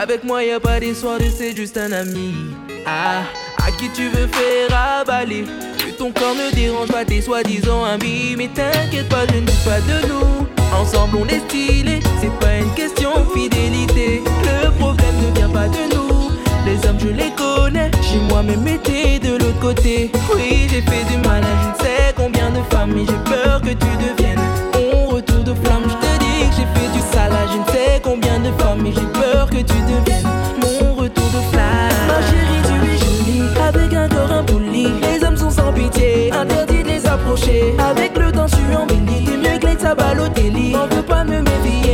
Avec moi, y a pas d'histoire de c'est juste un ami. Ah, à qui tu veux faire avaler Que ton corps ne dérange pas tes soi-disant amis. Mais t'inquiète pas, je ne doute pas de nous. Ensemble, on est stylé. C'est pas une question de fidélité. Le problème ne vient pas de nous. Les hommes, je les connais. J'ai moi-même été de l'autre côté. Oui, j'ai fait du mal à je ne sais combien de femmes. Mais j'ai peur que tu deviennes mon retour de flamme. Je te dis que j'ai fait du sale à je ne sais combien de femmes. Mais j'ai peur que tu deviennes mon retour de flamme. Ma chérie, tu es jolie. Avec un corps impoli. Les hommes sont sans pitié. Interdit de les approcher. Avec le temps, tu embellis. T'es mieux que les tabalotelli. On peut pas me méfier.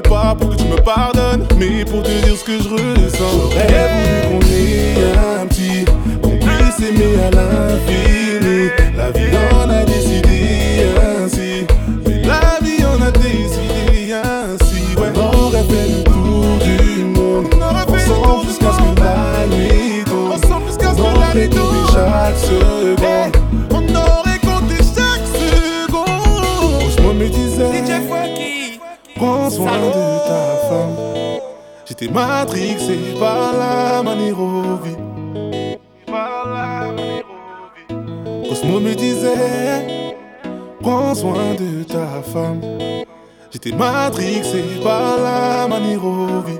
pas pour que tu me pardonnes, mais pour te dire ce que je ressens. J'aurais voulu qu'on ait un petit, qu'on puisse aimer à l'infini. T'es matrixé par la manirovie. Cosmo me disait, prends soin de ta femme. J'étais matrixé par la manirovie.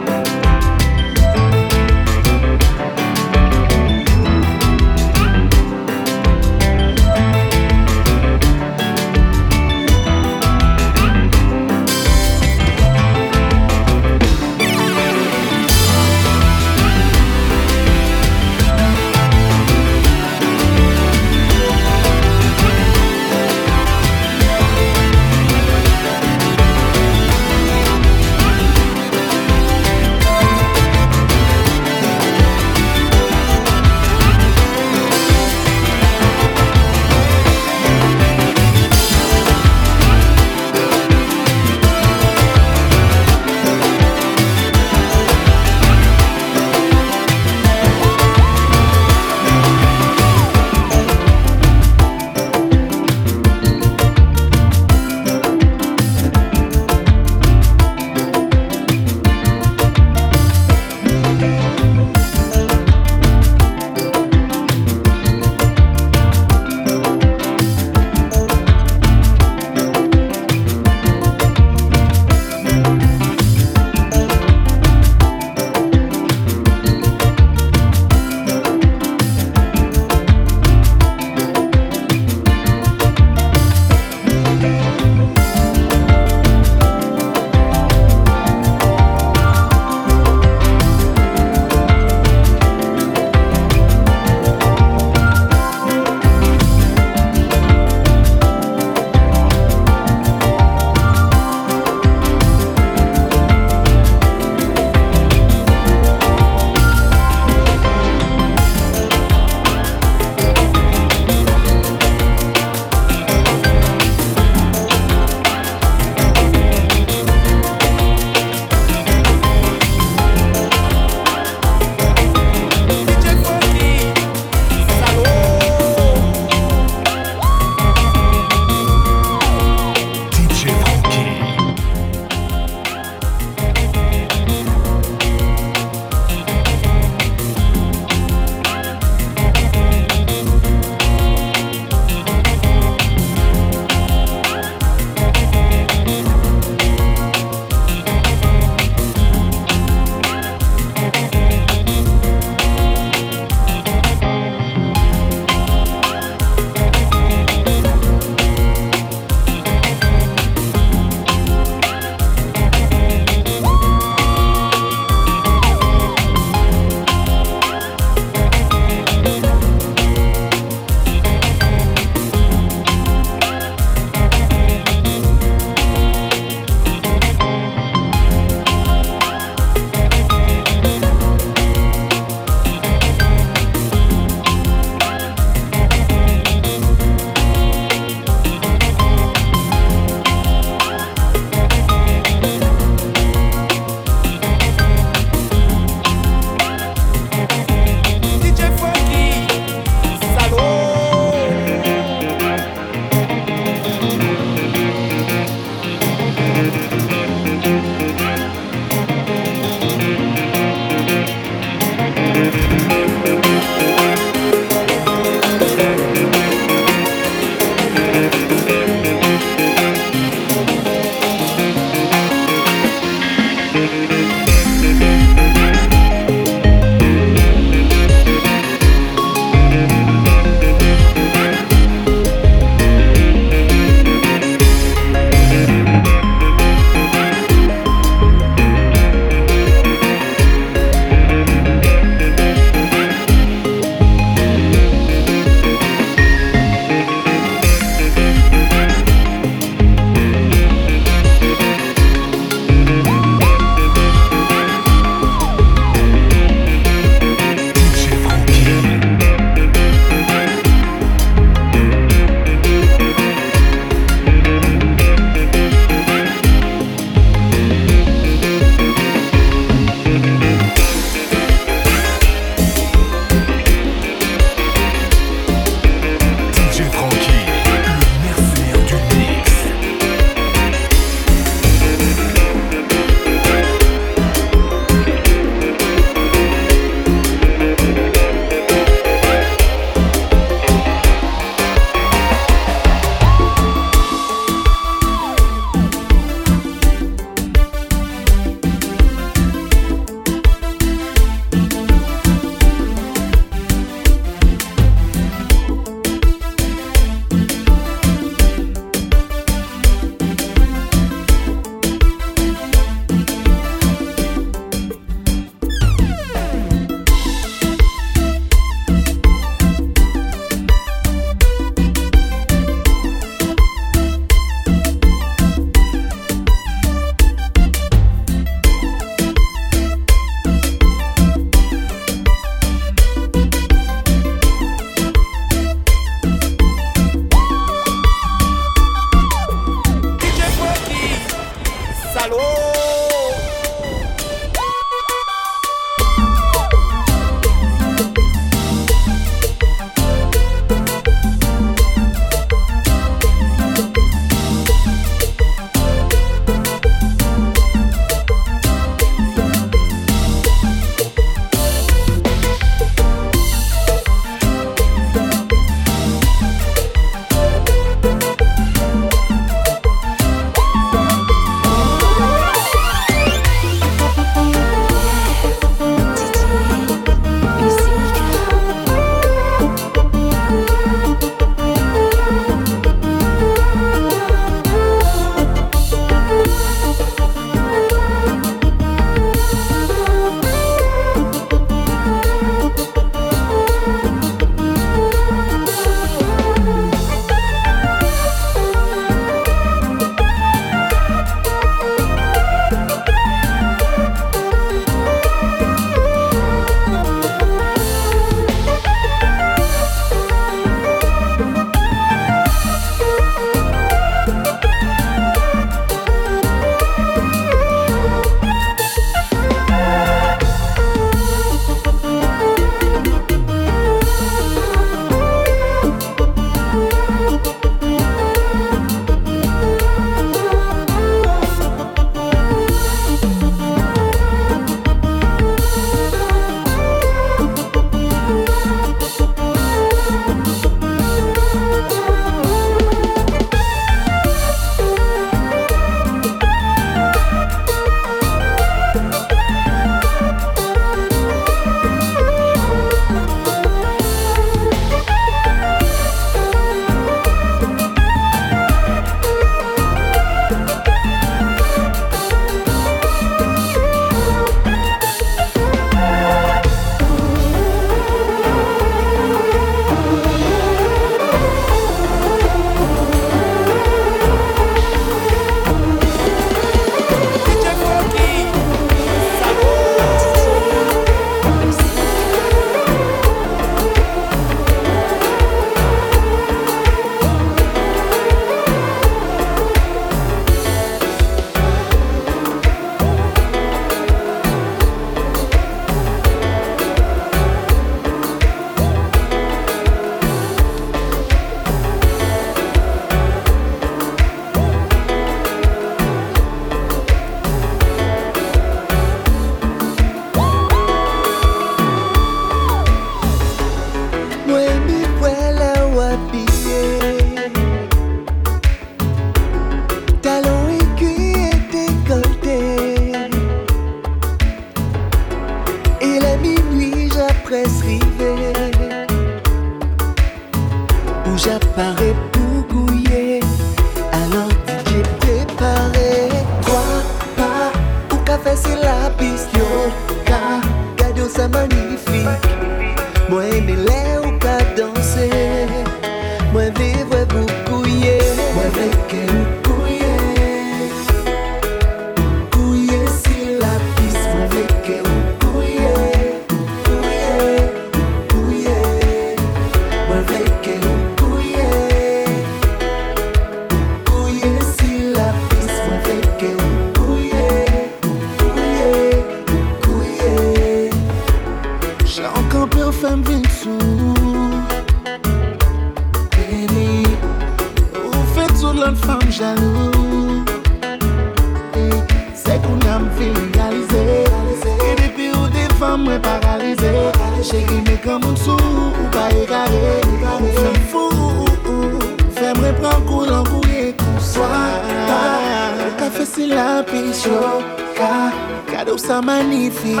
silapisho ka Kado sa manifik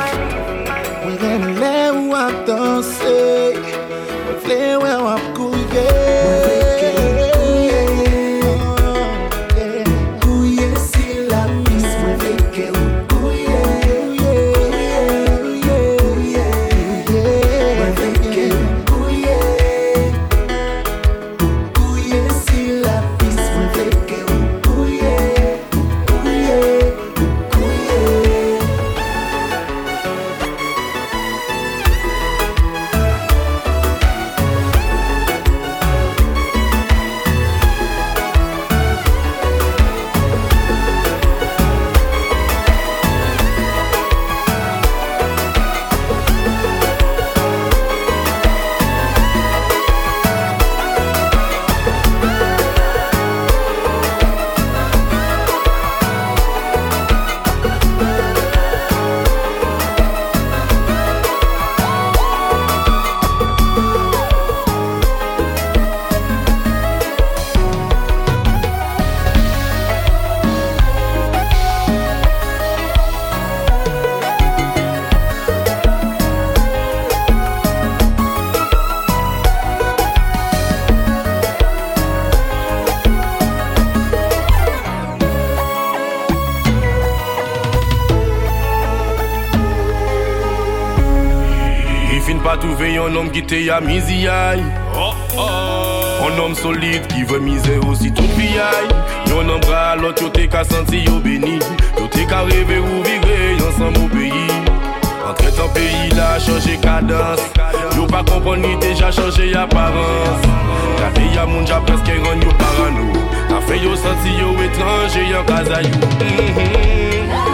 Mwen gen le wap danse. Mwen fle wap kouye. quitter à Miziaï. Oh oh. Un homme solide qui veut miser aussi tout piaille. Yon en bras l'autre, t'es qu'à sentir au béni. Yo t'es qu'à rêver ou vivre ensemble au pays. Entre ton pays là, changer cadence. Yo pas comprendre ni déjà changer apparence. La vie à mon ja presque rend yo parano. La fait yo sentir yo étranger en casa yo. Mm -hmm.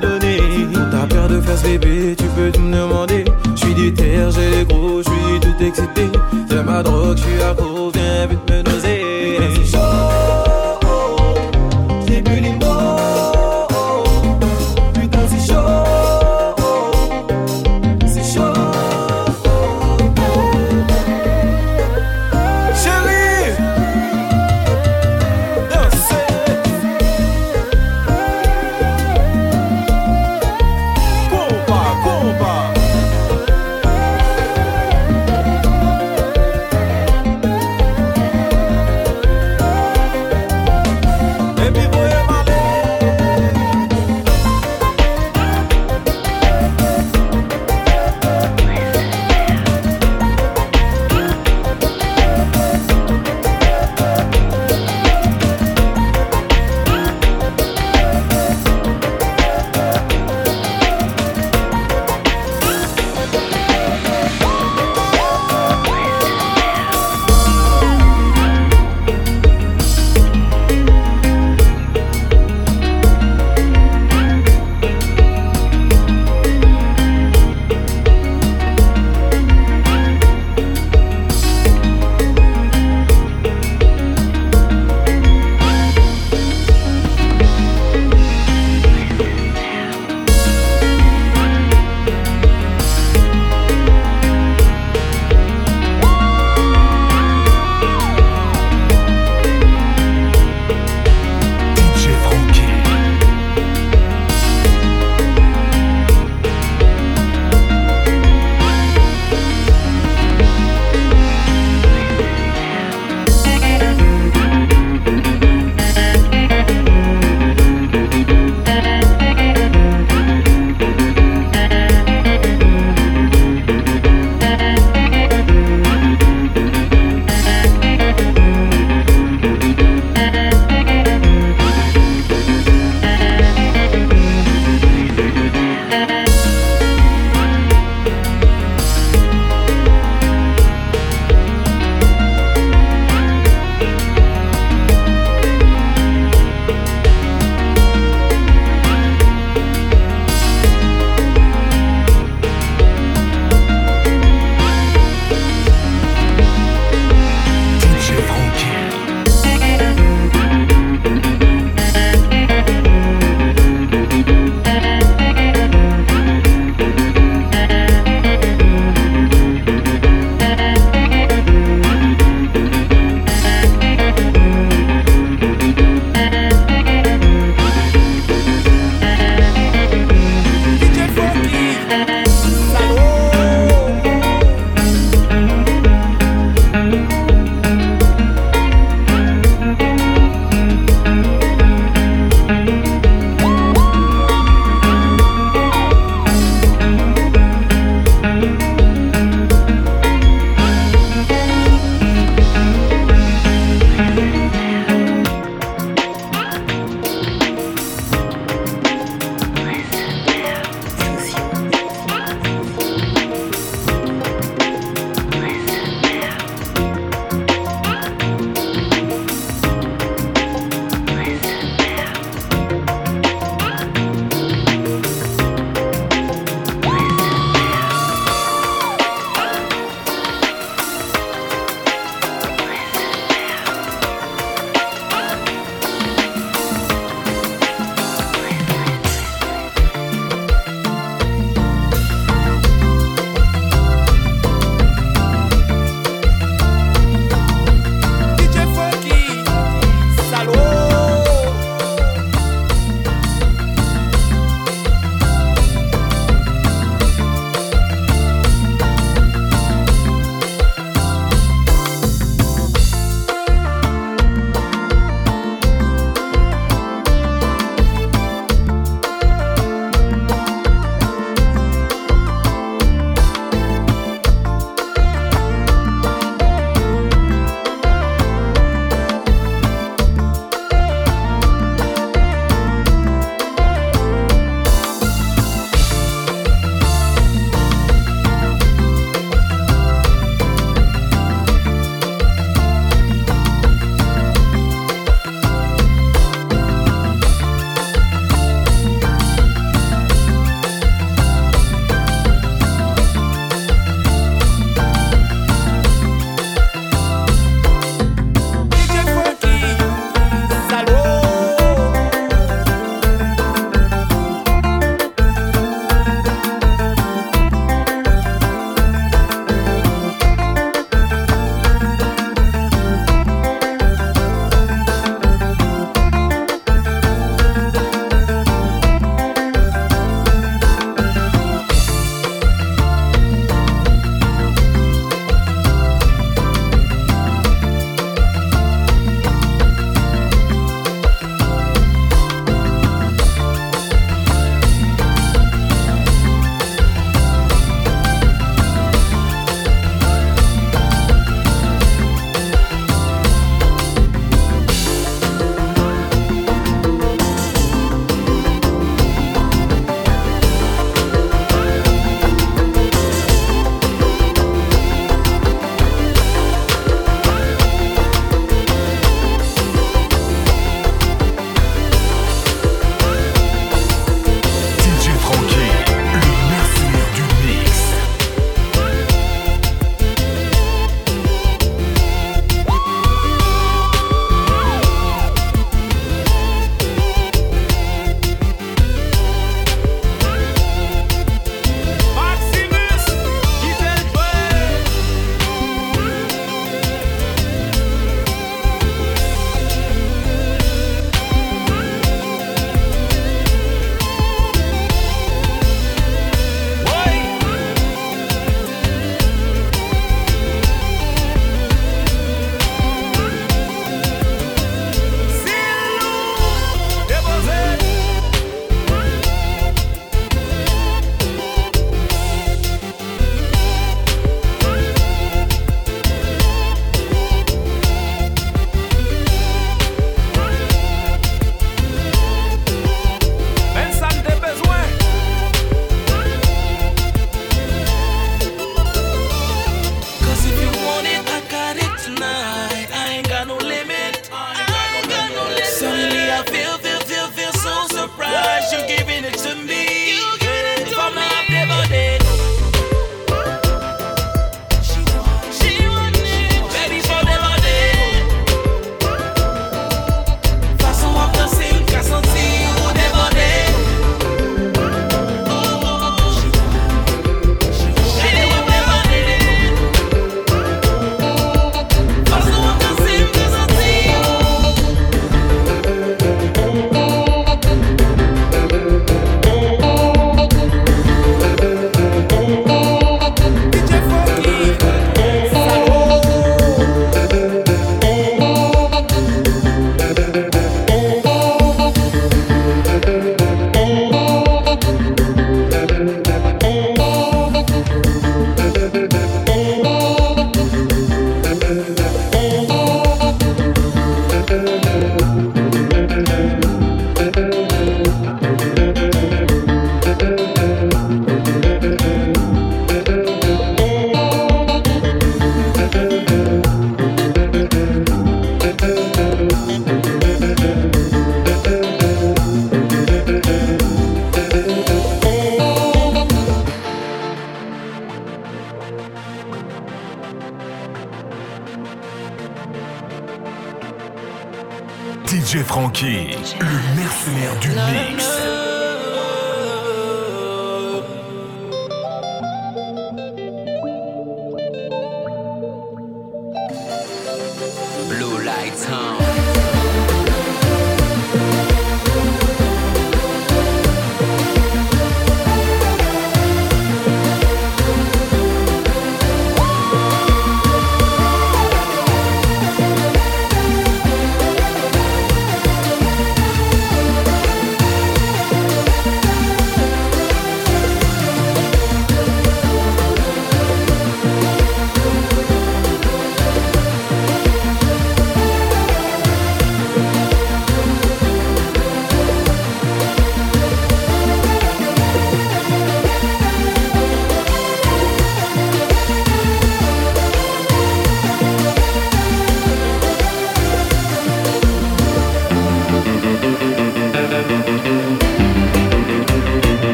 Donner. T'as peur de faire ce bébé, tu peux me demander. Je suis du terre, j'ai les gros, je suis tout excité. C'est ma drogue, je suis accro, viens vite me doser.